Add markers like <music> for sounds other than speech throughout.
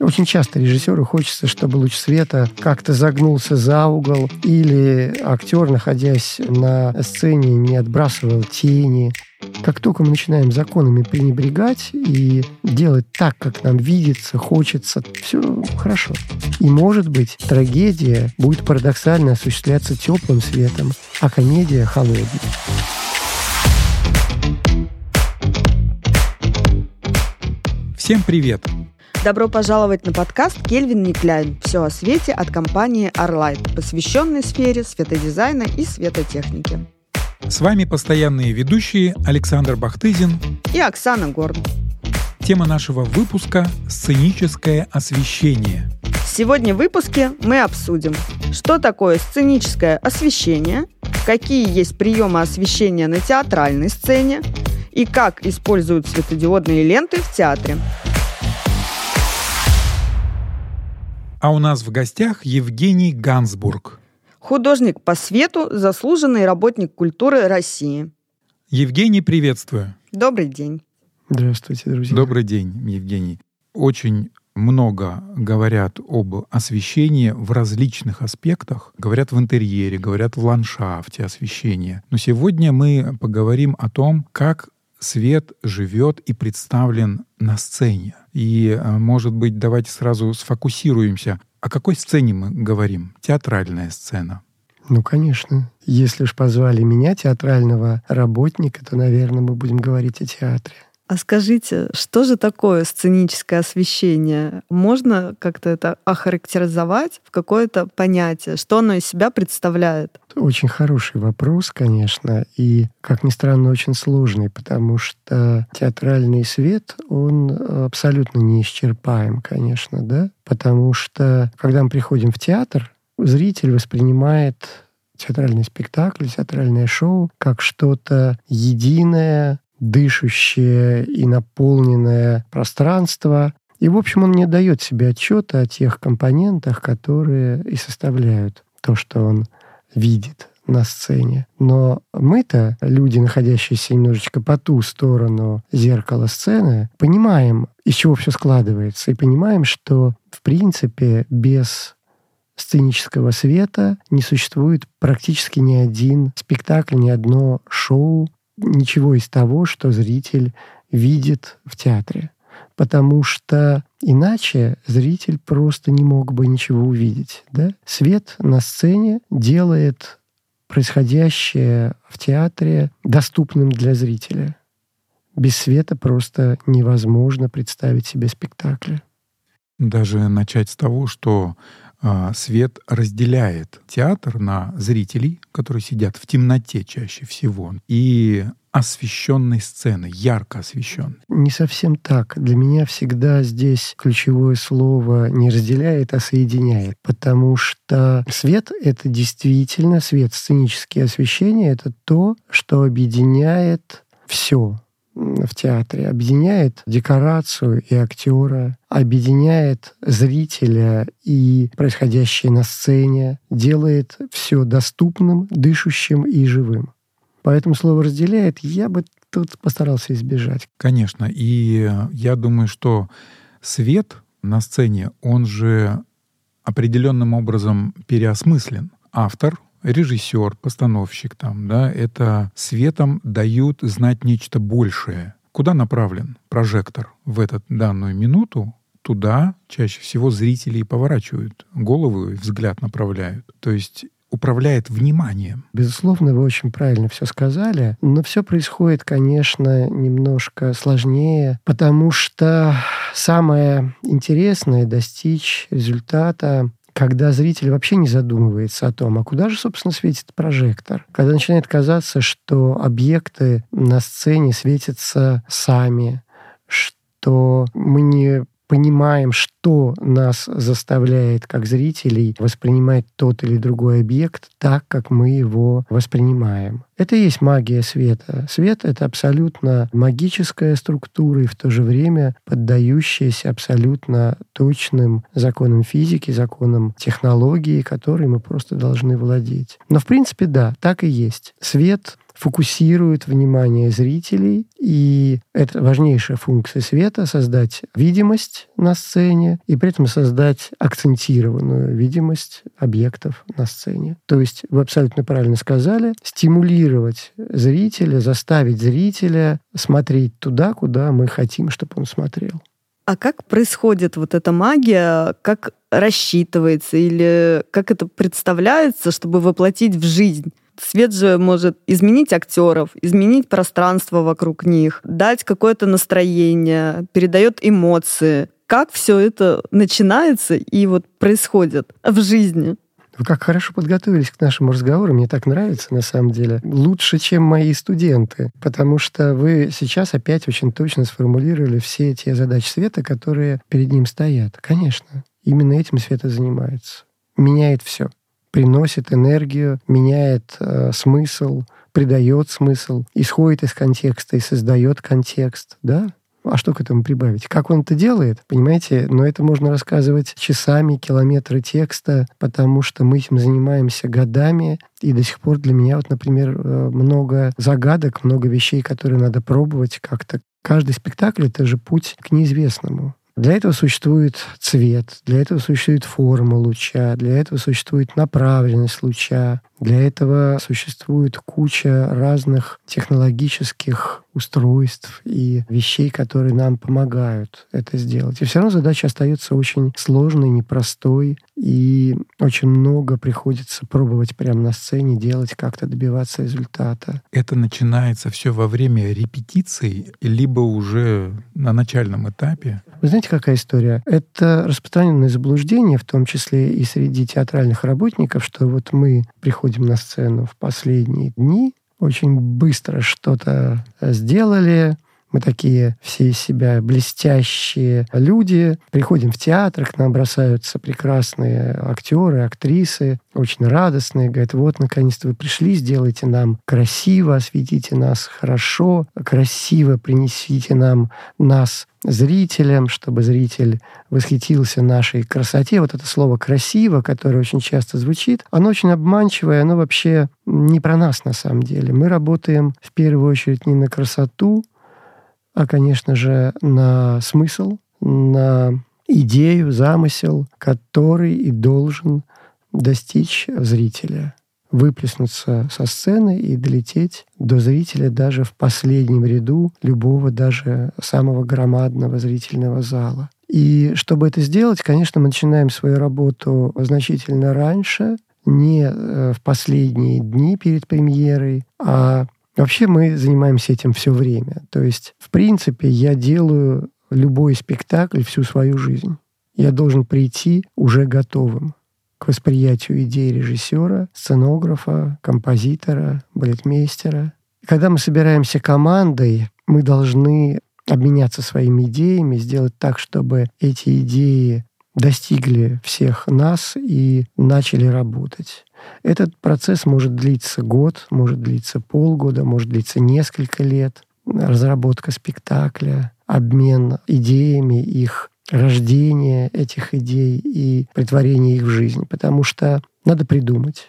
Очень часто режиссеру хочется, чтобы луч света как-то загнулся за угол, или актер, находясь на сцене, не отбрасывал тени. Как только мы начинаем законами пренебрегать и делать так, как нам видится, хочется, все хорошо. И, может быть, трагедия будет парадоксально осуществляться теплым светом, а комедия — холодной. Всем привет! Добро пожаловать на подкаст «Кельвин Никляйн. Все о свете» от компании Arlight, посвященный сфере светодизайна и светотехники. С вами постоянные ведущие Александр Бахтызин и Оксана Горн. Тема нашего выпуска – сценическое освещение. Сегодня в выпуске мы обсудим, что такое сценическое освещение, какие есть приемы освещения на театральной сцене и как используют светодиодные ленты в театре – А у нас в гостях Евгений Гансбург. Художник по свету, заслуженный работник культуры России. Евгений, приветствую. Добрый день. Здравствуйте, друзья. Добрый день, Евгений. Очень много говорят об освещении в различных аспектах. Говорят в интерьере, говорят в ландшафте освещения. Но сегодня мы поговорим о том, как свет живет и представлен на сцене. И, э, может быть, давайте сразу сфокусируемся. О какой сцене мы говорим? Театральная сцена. Ну, конечно. Если уж позвали меня, театрального работника, то, наверное, мы будем говорить о театре. А скажите, что же такое сценическое освещение? Можно как-то это охарактеризовать в какое-то понятие? Что оно из себя представляет? Очень хороший вопрос, конечно, и, как ни странно, очень сложный, потому что театральный свет, он абсолютно неисчерпаем, конечно, да? Потому что, когда мы приходим в театр, зритель воспринимает театральный спектакль, театральное шоу как что-то единое, дышащее и наполненное пространство. И, в общем, он не дает себе отчета о тех компонентах, которые и составляют то, что он видит на сцене. Но мы-то, люди, находящиеся немножечко по ту сторону зеркала сцены, понимаем, из чего все складывается, и понимаем, что, в принципе, без сценического света не существует практически ни один спектакль, ни одно шоу, ничего из того, что зритель видит в театре. Потому что иначе зритель просто не мог бы ничего увидеть. Да? Свет на сцене делает происходящее в театре доступным для зрителя. Без света просто невозможно представить себе спектакль. Даже начать с того, что свет разделяет театр на зрителей, которые сидят в темноте чаще всего, и освещенной сцены, ярко освещенной. Не совсем так. Для меня всегда здесь ключевое слово не разделяет, а соединяет. Потому что свет — это действительно свет, сценическое освещение — это то, что объединяет все в театре, объединяет декорацию и актера, объединяет зрителя и происходящее на сцене, делает все доступным, дышащим и живым. Поэтому слово «разделяет» я бы тут постарался избежать. Конечно. И я думаю, что свет на сцене, он же определенным образом переосмыслен. Автор режиссер, постановщик там, да, это светом дают знать нечто большее. Куда направлен прожектор в эту данную минуту, туда чаще всего зрители и поворачивают голову и взгляд направляют. То есть управляет вниманием. Безусловно, вы очень правильно все сказали, но все происходит, конечно, немножко сложнее, потому что самое интересное достичь результата когда зритель вообще не задумывается о том, а куда же, собственно, светит прожектор. Когда начинает казаться, что объекты на сцене светятся сами, что мы не понимаем, что нас заставляет, как зрителей, воспринимать тот или другой объект так, как мы его воспринимаем. Это и есть магия света. Свет — это абсолютно магическая структура и в то же время поддающаяся абсолютно точным законам физики, законам технологии, которые мы просто должны владеть. Но в принципе, да, так и есть. Свет фокусирует внимание зрителей, и это важнейшая функция света — создать видимость на сцене и при этом создать акцентированную видимость объектов на сцене. То есть, вы абсолютно правильно сказали, стимулировать зрителя, заставить зрителя смотреть туда, куда мы хотим, чтобы он смотрел. А как происходит вот эта магия, как рассчитывается или как это представляется, чтобы воплотить в жизнь? Свет же может изменить актеров, изменить пространство вокруг них, дать какое-то настроение, передает эмоции. Как все это начинается и вот происходит в жизни? Вы как хорошо подготовились к нашему разговору, мне так нравится на самом деле. Лучше, чем мои студенты, потому что вы сейчас опять очень точно сформулировали все те задачи света, которые перед ним стоят. Конечно, именно этим света занимается. Меняет все приносит энергию, меняет э, смысл, придает смысл, исходит из контекста и создает контекст, да? А что к этому прибавить? Как он это делает, понимаете? Но это можно рассказывать часами, километры текста, потому что мы этим занимаемся годами, и до сих пор для меня, вот, например, э, много загадок, много вещей, которые надо пробовать как-то. Каждый спектакль — это же путь к неизвестному. Для этого существует цвет, для этого существует форма луча, для этого существует направленность луча, для этого существует куча разных технологических устройств и вещей, которые нам помогают это сделать. И все равно задача остается очень сложной, непростой, и очень много приходится пробовать прямо на сцене, делать, как-то добиваться результата. Это начинается все во время репетиций, либо уже на начальном этапе? Вы знаете, какая история? Это распространенное заблуждение, в том числе и среди театральных работников, что вот мы приходим на сцену в последние дни, очень быстро что-то сделали, мы такие все из себя блестящие люди. Приходим в театр, к нам бросаются прекрасные актеры, актрисы, очень радостные. Говорят, вот, наконец-то вы пришли, сделайте нам красиво, осветите нас хорошо, красиво принесите нам нас зрителям, чтобы зритель восхитился нашей красоте. Вот это слово «красиво», которое очень часто звучит, оно очень обманчивое, оно вообще не про нас на самом деле. Мы работаем в первую очередь не на красоту, а, конечно же, на смысл, на идею, замысел, который и должен достичь зрителя, выплеснуться со сцены и долететь до зрителя даже в последнем ряду любого даже самого громадного зрительного зала. И чтобы это сделать, конечно, мы начинаем свою работу значительно раньше, не э, в последние дни перед премьерой, а Вообще мы занимаемся этим все время. То есть, в принципе, я делаю любой спектакль всю свою жизнь. Я должен прийти уже готовым к восприятию идеи режиссера, сценографа, композитора, балетмейстера. Когда мы собираемся командой, мы должны обменяться своими идеями, сделать так, чтобы эти идеи достигли всех нас и начали работать. Этот процесс может длиться год, может длиться полгода, может длиться несколько лет. Разработка спектакля, обмен идеями, их рождение этих идей и притворение их в жизнь. Потому что надо придумать.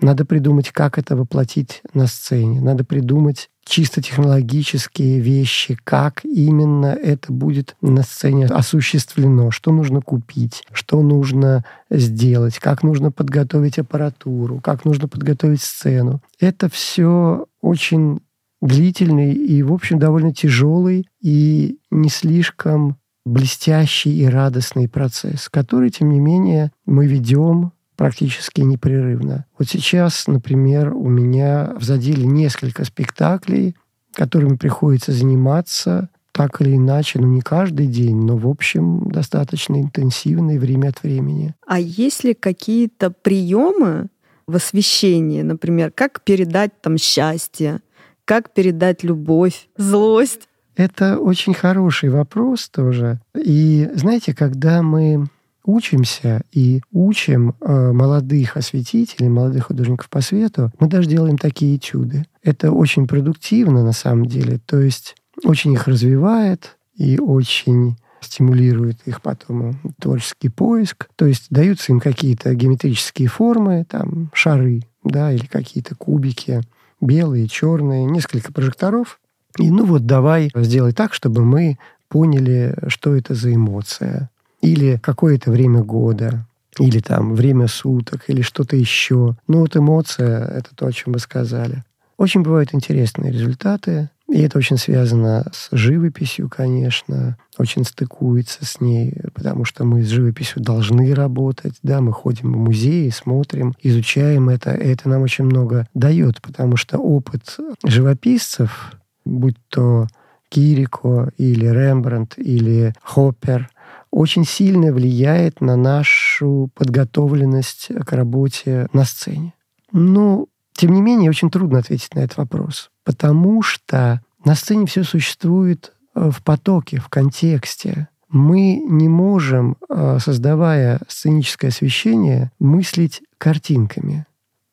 Надо придумать, как это воплотить на сцене. Надо придумать чисто технологические вещи, как именно это будет на сцене осуществлено, что нужно купить, что нужно сделать, как нужно подготовить аппаратуру, как нужно подготовить сцену. Это все очень длительный и, в общем, довольно тяжелый и не слишком блестящий и радостный процесс, который, тем не менее, мы ведем практически непрерывно. Вот сейчас, например, у меня в заделе несколько спектаклей, которыми приходится заниматься так или иначе, ну не каждый день, но в общем достаточно интенсивно и время от времени. А есть ли какие-то приемы в освещении, например, как передать там счастье, как передать любовь, злость? Это очень хороший вопрос тоже. И знаете, когда мы учимся и учим э, молодых осветителей, молодых художников по свету, мы даже делаем такие этюды. Это очень продуктивно на самом деле, то есть очень их развивает и очень стимулирует их потом творческий поиск. То есть даются им какие-то геометрические формы, там шары, да, или какие-то кубики, белые, черные, несколько прожекторов. И ну вот давай сделай так, чтобы мы поняли, что это за эмоция. Или какое-то время года, или там время суток, или что-то еще. Ну вот эмоция — это то, о чем вы сказали. Очень бывают интересные результаты. И это очень связано с живописью, конечно, очень стыкуется с ней, потому что мы с живописью должны работать, да, мы ходим в музеи, смотрим, изучаем это, и это нам очень много дает, потому что опыт живописцев, будь то Кирико или Рембрандт или Хоппер, очень сильно влияет на нашу подготовленность к работе на сцене. Ну, тем не менее, очень трудно ответить на этот вопрос, потому что на сцене все существует э, в потоке, в контексте. Мы не можем, э, создавая сценическое освещение, мыслить картинками.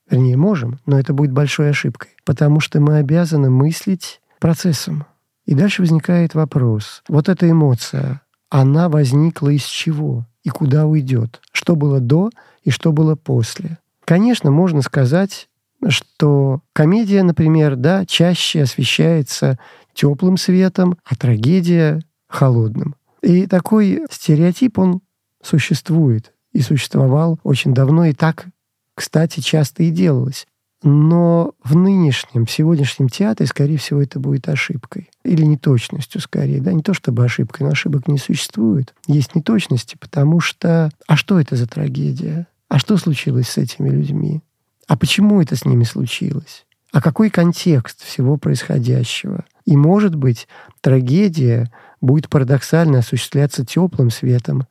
Вернее, можем, но это будет большой ошибкой, потому что мы обязаны мыслить процессом. И дальше возникает вопрос. Вот эта эмоция, она возникла из чего и куда уйдет? Что было до и что было после? Конечно, можно сказать, что комедия, например, да, чаще освещается теплым светом, а трагедия — холодным. И такой стереотип, он существует и существовал очень давно, и так, кстати, часто и делалось. Но в нынешнем, сегодняшнем театре, скорее всего, это будет ошибкой. Или неточностью, скорее. Да? Не то чтобы ошибкой, но ошибок не существует. Есть неточности, потому что... А что это за трагедия? А что случилось с этими людьми? А почему это с ними случилось? А какой контекст всего происходящего? И, может быть, трагедия будет парадоксально осуществляться теплым светом,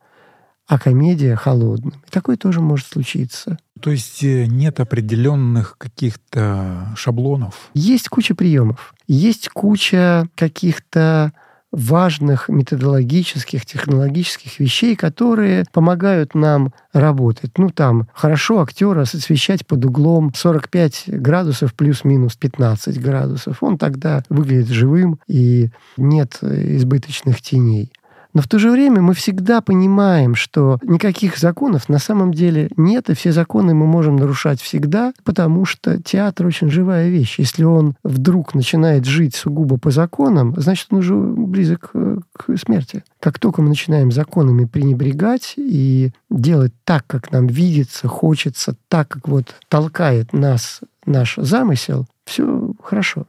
а комедия — холодным. И такое тоже может случиться. То есть э, нет определенных каких-то шаблонов? Есть куча приемов. Есть куча каких-то важных методологических, технологических вещей, которые помогают нам работать. Ну, там, хорошо актера освещать под углом 45 градусов плюс-минус 15 градусов. Он тогда выглядит живым, и нет избыточных теней. Но в то же время мы всегда понимаем, что никаких законов на самом деле нет, и все законы мы можем нарушать всегда, потому что театр очень живая вещь. Если он вдруг начинает жить сугубо по законам, значит, он уже близок э, к смерти. Как только мы начинаем законами пренебрегать и делать так, как нам видится, хочется, так, как вот толкает нас наш замысел, все хорошо.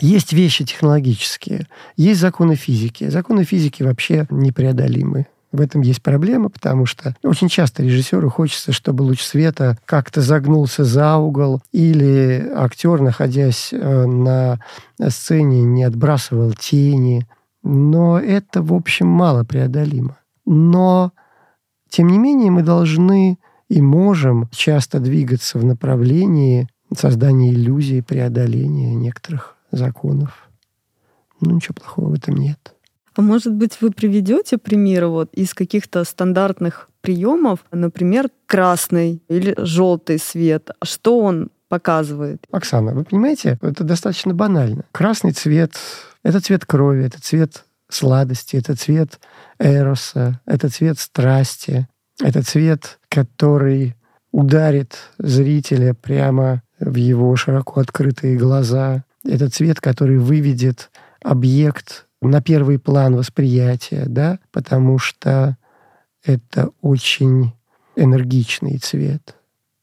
Есть вещи технологические, есть законы физики. Законы физики вообще непреодолимы. В этом есть проблема, потому что очень часто режиссеру хочется, чтобы луч света как-то загнулся за угол, или актер, находясь э, на сцене, не отбрасывал тени. Но это, в общем, мало преодолимо. Но, тем не менее, мы должны и можем часто двигаться в направлении создания иллюзий, преодоления некоторых законов. Ну, ничего плохого в этом нет. А может быть, вы приведете примеры вот из каких-то стандартных приемов, например, красный или желтый свет? Что он показывает? Оксана, вы понимаете, это достаточно банально. Красный цвет — это цвет крови, это цвет сладости, это цвет эроса, это цвет страсти, это цвет, который ударит зрителя прямо в его широко открытые глаза, это цвет, который выведет объект на первый план восприятия, да, потому что это очень энергичный цвет.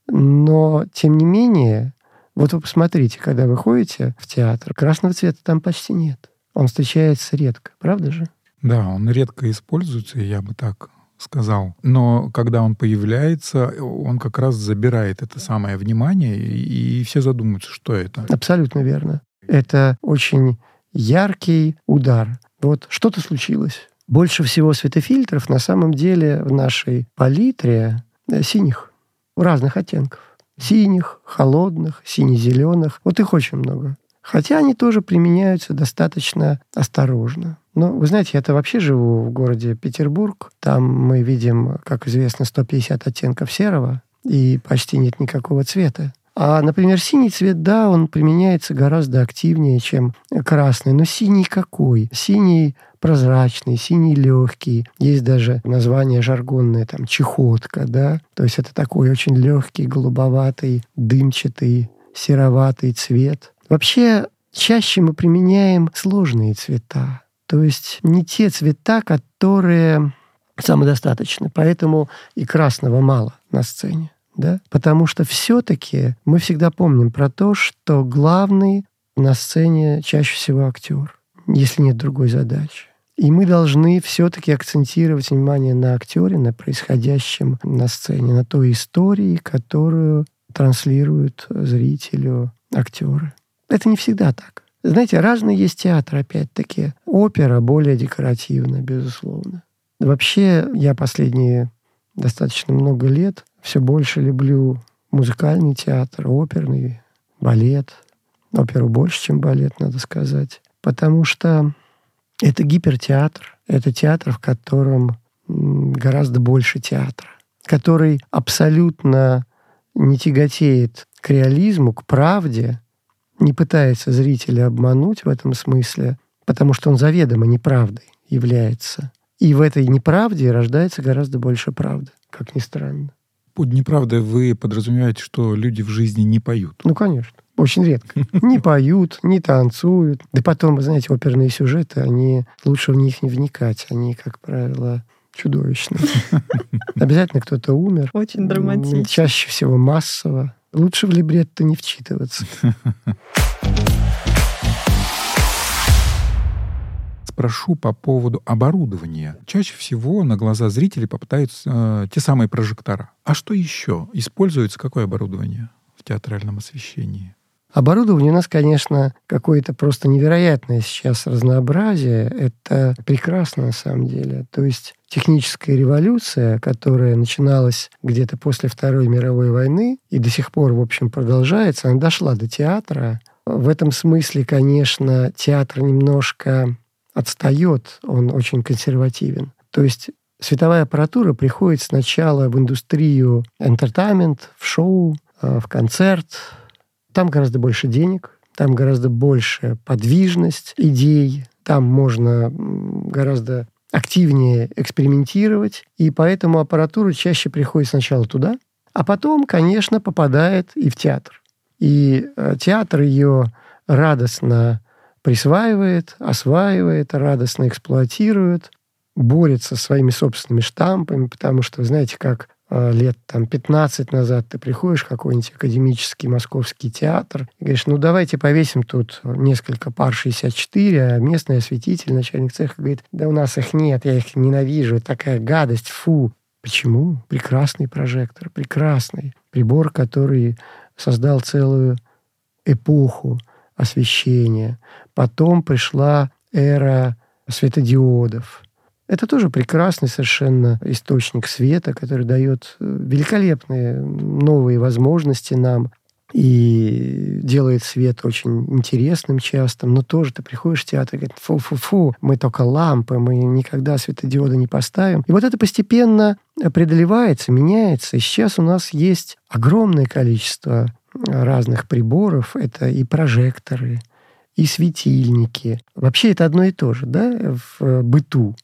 Но, тем не менее, вот вы посмотрите, когда вы ходите в театр, красного цвета там почти нет. Он встречается редко, правда же? Да, он редко используется, я бы так сказал. Но когда он появляется, он как раз забирает это самое внимание, и все задумаются, что это. Абсолютно верно. Это очень яркий удар. Вот что-то случилось. Больше всего светофильтров на самом деле в нашей палитре э, синих, разных оттенков. Синих, холодных, сине-зеленых. Вот их очень много. Хотя они тоже применяются достаточно осторожно. Ну, вы знаете, я-то вообще живу в городе Петербург. Там мы видим, как известно, 150 оттенков серого, и почти нет никакого цвета. А, например, синий цвет, да, он применяется гораздо активнее, чем красный. Но синий какой? Синий прозрачный, синий легкий. Есть даже название жаргонное, там, чехотка, да. То есть это такой очень легкий, голубоватый, дымчатый, сероватый цвет. Вообще, чаще мы применяем сложные цвета. То есть не те цвета, которые самодостаточны. Поэтому и красного мало на сцене да? Потому что все-таки мы всегда помним про то, что главный на сцене чаще всего актер, если нет другой задачи. И мы должны все-таки акцентировать внимание на актере, на происходящем на сцене, на той истории, которую транслируют зрителю актеры. Это не всегда так. Знаете, разные есть театры, опять-таки. Опера более декоративна, безусловно. Вообще, я последние достаточно много лет все больше люблю музыкальный театр, оперный, балет. Оперу больше, чем балет, надо сказать. Потому что это гипертеатр. Это театр, в котором гораздо больше театра. Который абсолютно не тяготеет к реализму, к правде, не пытается зрителя обмануть в этом смысле, потому что он заведомо неправдой является. И в этой неправде рождается гораздо больше правды, как ни странно. Под неправдой вы подразумеваете, что люди в жизни не поют? Ну, конечно. Очень редко. Не поют, не танцуют. Да потом, вы знаете, оперные сюжеты, они лучше в них не вникать. Они, как правило, чудовищные. <laughs> Обязательно кто-то умер. Очень драматично. Чаще всего массово. Лучше в либретто не вчитываться. <laughs> спрошу по поводу оборудования. Чаще всего на глаза зрителей попадаются э, те самые прожектора. А что еще? Используется какое оборудование в театральном освещении? Оборудование у нас, конечно, какое-то просто невероятное сейчас разнообразие. Это прекрасно на самом деле. То есть техническая революция, которая начиналась где-то после Второй мировой войны и до сих пор, в общем, продолжается, она дошла до театра. В этом смысле, конечно, театр немножко отстает, он очень консервативен. То есть световая аппаратура приходит сначала в индустрию entertainment, в шоу, э, в концерт. Там гораздо больше денег, там гораздо больше подвижность идей, там можно гораздо активнее экспериментировать, и поэтому аппаратура чаще приходит сначала туда, а потом, конечно, попадает и в театр. И э, театр ее радостно присваивает, осваивает, радостно эксплуатирует, борется со своими собственными штампами, потому что, знаете, как лет там 15 назад ты приходишь в какой-нибудь академический московский театр и говоришь, ну давайте повесим тут несколько пар 64, а местный осветитель, начальник цеха говорит, да у нас их нет, я их ненавижу, такая гадость, фу. Почему? Прекрасный прожектор, прекрасный прибор, который создал целую эпоху освещения. Потом пришла эра светодиодов. Это тоже прекрасный совершенно источник света, который дает э, великолепные новые возможности нам и делает свет очень интересным часто, но тоже ты приходишь в театр и говоришь, фу-фу-фу, мы только лампы, мы никогда светодиоды не поставим. И вот это постепенно преодолевается, меняется. И сейчас у нас есть огромное количество разных приборов. Это и прожекторы, и светильники. Вообще это одно и то же, да, в э, быту.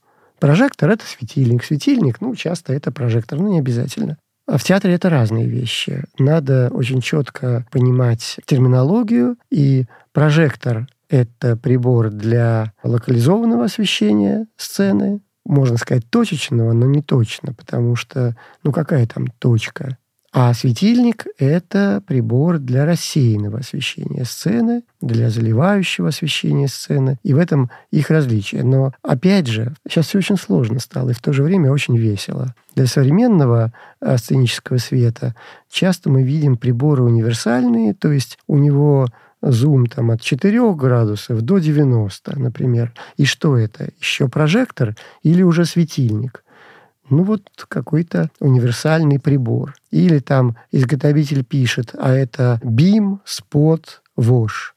Прожектор — это светильник. Светильник, ну, часто это прожектор, но не обязательно. А в театре это разные вещи. Надо очень четко понимать терминологию, и прожектор — это прибор для локализованного освещения сцены, можно сказать, точечного, но не точно, потому что, ну, какая там точка? А светильник — это прибор для рассеянного освещения сцены, для заливающего освещения сцены. И в этом их различие. Но, опять же, сейчас все очень сложно стало, и в то же время очень весело. Для современного э, сценического света часто мы видим приборы универсальные, то есть у него зум там от 4 градусов до 90, например. И что это? Еще прожектор или уже светильник? Ну вот какой-то универсальный прибор. Или там изготовитель пишет, а это BIM, Spot, Wash.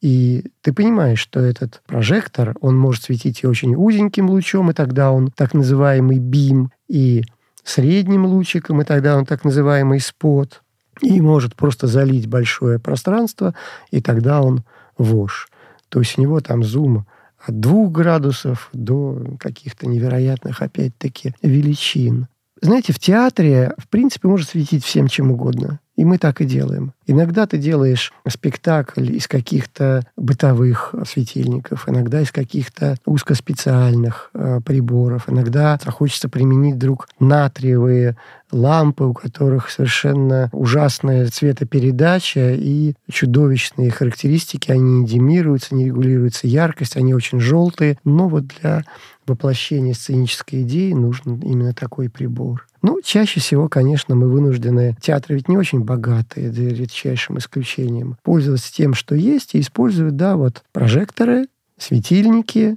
И ты понимаешь, что этот прожектор, он может светить и очень узеньким лучом, и тогда он так называемый бим, и средним лучиком, и тогда он так называемый спот, и может просто залить большое пространство, и тогда он вож. То есть у него там зум от двух градусов до каких-то невероятных, опять-таки, величин. Знаете, в театре, в принципе, может светить всем чем угодно. И мы так и делаем. Иногда ты делаешь спектакль из каких-то бытовых светильников, иногда из каких-то узкоспециальных э, приборов, иногда хочется применить вдруг натриевые лампы, у которых совершенно ужасная цветопередача и чудовищные характеристики. Они демируются, не регулируется яркость, они очень желтые. Но вот для воплощения сценической идеи нужен именно такой прибор. Ну, чаще всего, конечно, мы вынуждены, театры ведь не очень богатые, за редчайшим исключением, пользоваться тем, что есть, и используют, да, вот прожекторы, светильники,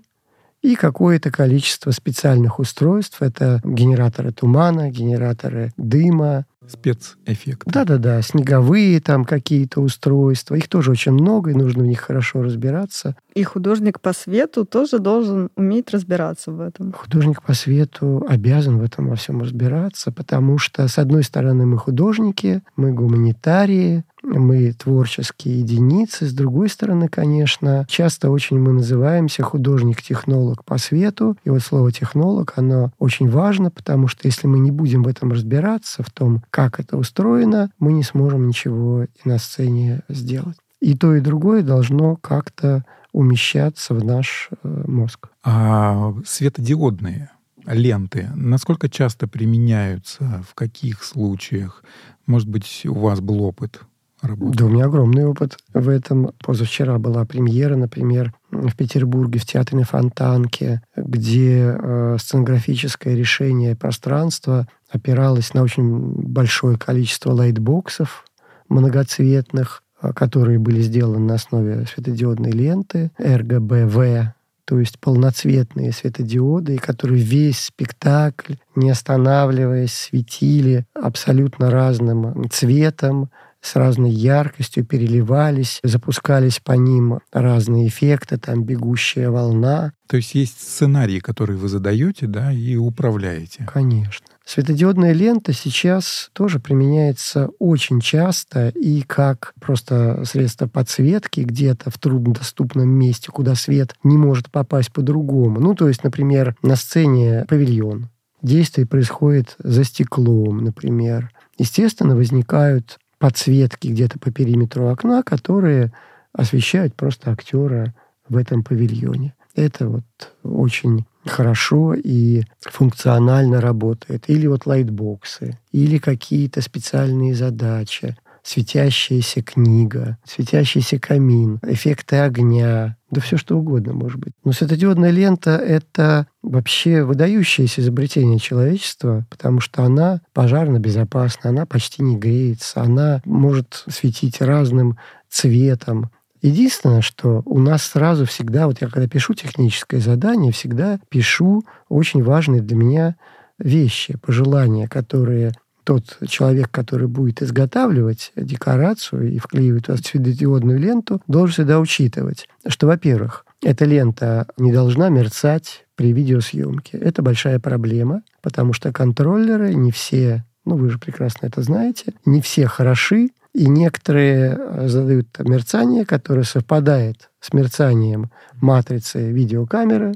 и какое-то количество специальных устройств. Это генераторы тумана, генераторы дыма, спецэффекты. Да-да-да, снеговые там какие-то устройства. Их тоже очень много, и нужно в них хорошо разбираться. И художник по свету тоже должен уметь разбираться в этом. Художник по свету обязан в этом во всем разбираться, потому что, с одной стороны, мы художники, мы гуманитарии, мы творческие единицы. С другой стороны, конечно, часто очень мы называемся художник-технолог по свету. И вот слово «технолог», оно очень важно, потому что если мы не будем в этом разбираться, в том, как это устроено, мы не сможем ничего и на сцене сделать. И то, и другое должно как-то умещаться в наш э, мозг. А светодиодные ленты, насколько часто применяются, в каких случаях? Может быть, у вас был опыт работы? Да, у меня огромный опыт в этом. Позавчера была премьера, например, в Петербурге, в театре Фонтанке, где э, сценографическое решение пространства опиралось на очень большое количество лайтбоксов многоцветных, которые были сделаны на основе светодиодной ленты RGBV, то есть полноцветные светодиоды, которые весь спектакль, не останавливаясь, светили абсолютно разным цветом, с разной яркостью переливались, запускались по ним разные эффекты, там бегущая волна. То есть есть сценарии, которые вы задаете, да, и управляете. Конечно. Светодиодная лента сейчас тоже применяется очень часто и как просто средство подсветки где-то в труднодоступном месте, куда свет не может попасть по-другому. Ну, то есть, например, на сцене павильон. Действие происходит за стеклом, например. Естественно, возникают подсветки где-то по периметру окна, которые освещают просто актера в этом павильоне. Это вот очень хорошо и функционально работает. Или вот лайтбоксы, или какие-то специальные задачи, светящаяся книга, светящийся камин, эффекты огня, да все что угодно может быть. Но светодиодная лента — это вообще выдающееся изобретение человечества, потому что она пожарно безопасна, она почти не греется, она может светить разным цветом. Единственное, что у нас сразу всегда, вот я когда пишу техническое задание, всегда пишу очень важные для меня вещи, пожелания, которые тот человек, который будет изготавливать декорацию и вклеивать в светодиодную ленту, должен всегда учитывать, что, во-первых, эта лента не должна мерцать при видеосъемке. Это большая проблема, потому что контроллеры не все, ну вы же прекрасно это знаете, не все хороши, и некоторые э, задают мерцание, которое совпадает с мерцанием матрицы видеокамеры,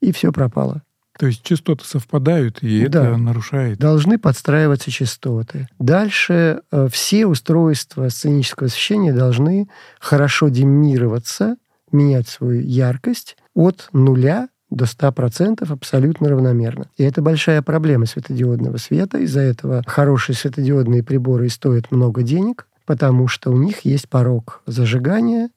и все пропало. То есть частоты совпадают, и да. это нарушает. Должны подстраиваться частоты. Дальше э, все устройства сценического освещения должны хорошо демироваться, менять свою яркость от нуля до 100% абсолютно равномерно. И это большая проблема светодиодного света. Из-за этого хорошие светодиодные приборы стоят много денег, потому что у них есть порог зажигания,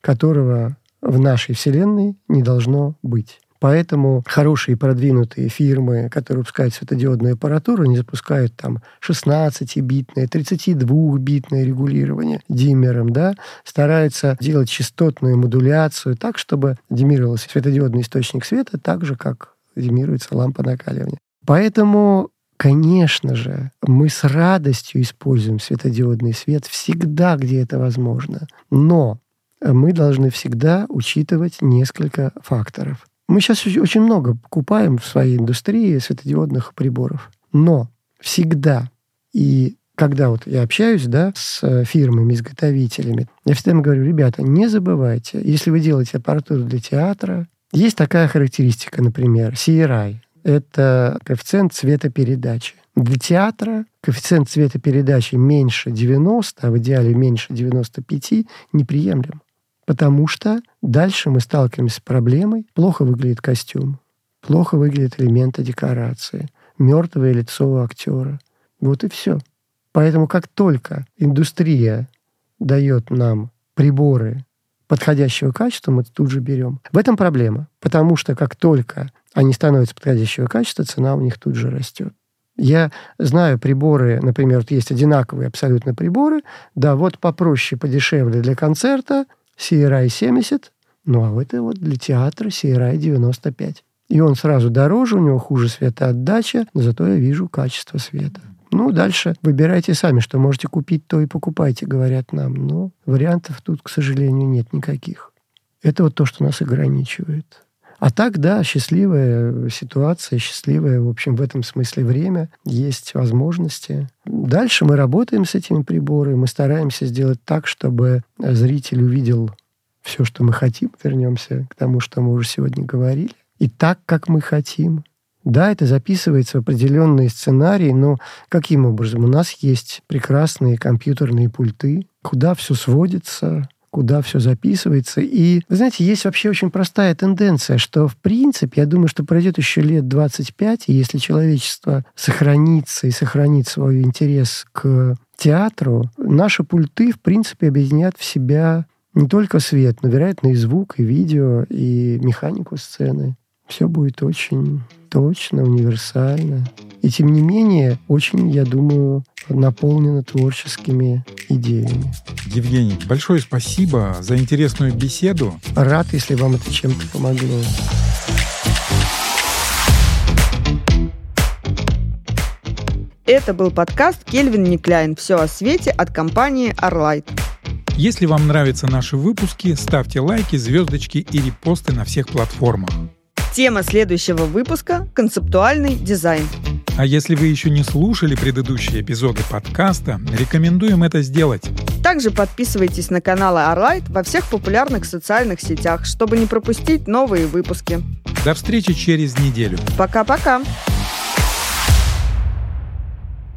которого в нашей Вселенной не должно быть. Поэтому хорошие продвинутые фирмы, которые выпускают светодиодную аппаратуру, они запускают там 16-битное, 32-битное регулирование диммером, да, стараются делать частотную модуляцию так, чтобы демировался светодиодный источник света так же, как демируется лампа накаливания. Поэтому Конечно же, мы с радостью используем светодиодный свет всегда, где это возможно. Но мы должны всегда учитывать несколько факторов. Мы сейчас очень много покупаем в своей индустрии светодиодных приборов. Но всегда и когда вот я общаюсь да, с фирмами, изготовителями, я всегда им говорю, ребята, не забывайте, если вы делаете аппаратуру для театра, есть такая характеристика, например, CRI. Это коэффициент цветопередачи. Для театра коэффициент цветопередачи меньше 90, а в идеале меньше 95, неприемлем. Потому что дальше мы сталкиваемся с проблемой, плохо выглядит костюм, плохо выглядят элементы декорации, мертвое лицо у актера. Вот и все. Поэтому как только индустрия дает нам приборы подходящего качества, мы тут же берем. В этом проблема, потому что как только они становятся подходящего качества, цена у них тут же растет. Я знаю приборы, например, вот есть одинаковые абсолютно приборы, да, вот попроще, подешевле для концерта – CRI 70, ну а это вот для театра CRI 95. И он сразу дороже, у него хуже светоотдача, но зато я вижу качество света. Ну, дальше выбирайте сами, что можете купить, то и покупайте, говорят нам. Но вариантов тут, к сожалению, нет никаких. Это вот то, что нас ограничивает. А так, да, счастливая ситуация, счастливое, в общем, в этом смысле время, есть возможности. Дальше мы работаем с этими приборами, мы стараемся сделать так, чтобы зритель увидел все, что мы хотим. Вернемся к тому, что мы уже сегодня говорили. И так, как мы хотим. Да, это записывается в определенные сценарии, но каким образом? У нас есть прекрасные компьютерные пульты, куда все сводится, куда все записывается. И, вы знаете, есть вообще очень простая тенденция, что, в принципе, я думаю, что пройдет еще лет 25, и если человечество сохранится и сохранит свой интерес к театру, наши пульты, в принципе, объединят в себя не только свет, но, вероятно, и звук, и видео, и механику сцены. Все будет очень точно, универсально. И тем не менее, очень, я думаю, наполнено творческими идеями. Евгений, большое спасибо за интересную беседу. Рад, если вам это чем-то помогло. Это был подкаст Кельвин Никляйн «Все о свете» от компании Arlight. Если вам нравятся наши выпуски, ставьте лайки, звездочки и репосты на всех платформах. Тема следующего выпуска – концептуальный дизайн. А если вы еще не слушали предыдущие эпизоды подкаста, рекомендуем это сделать. Также подписывайтесь на канал Arlight во всех популярных социальных сетях, чтобы не пропустить новые выпуски. До встречи через неделю. Пока-пока.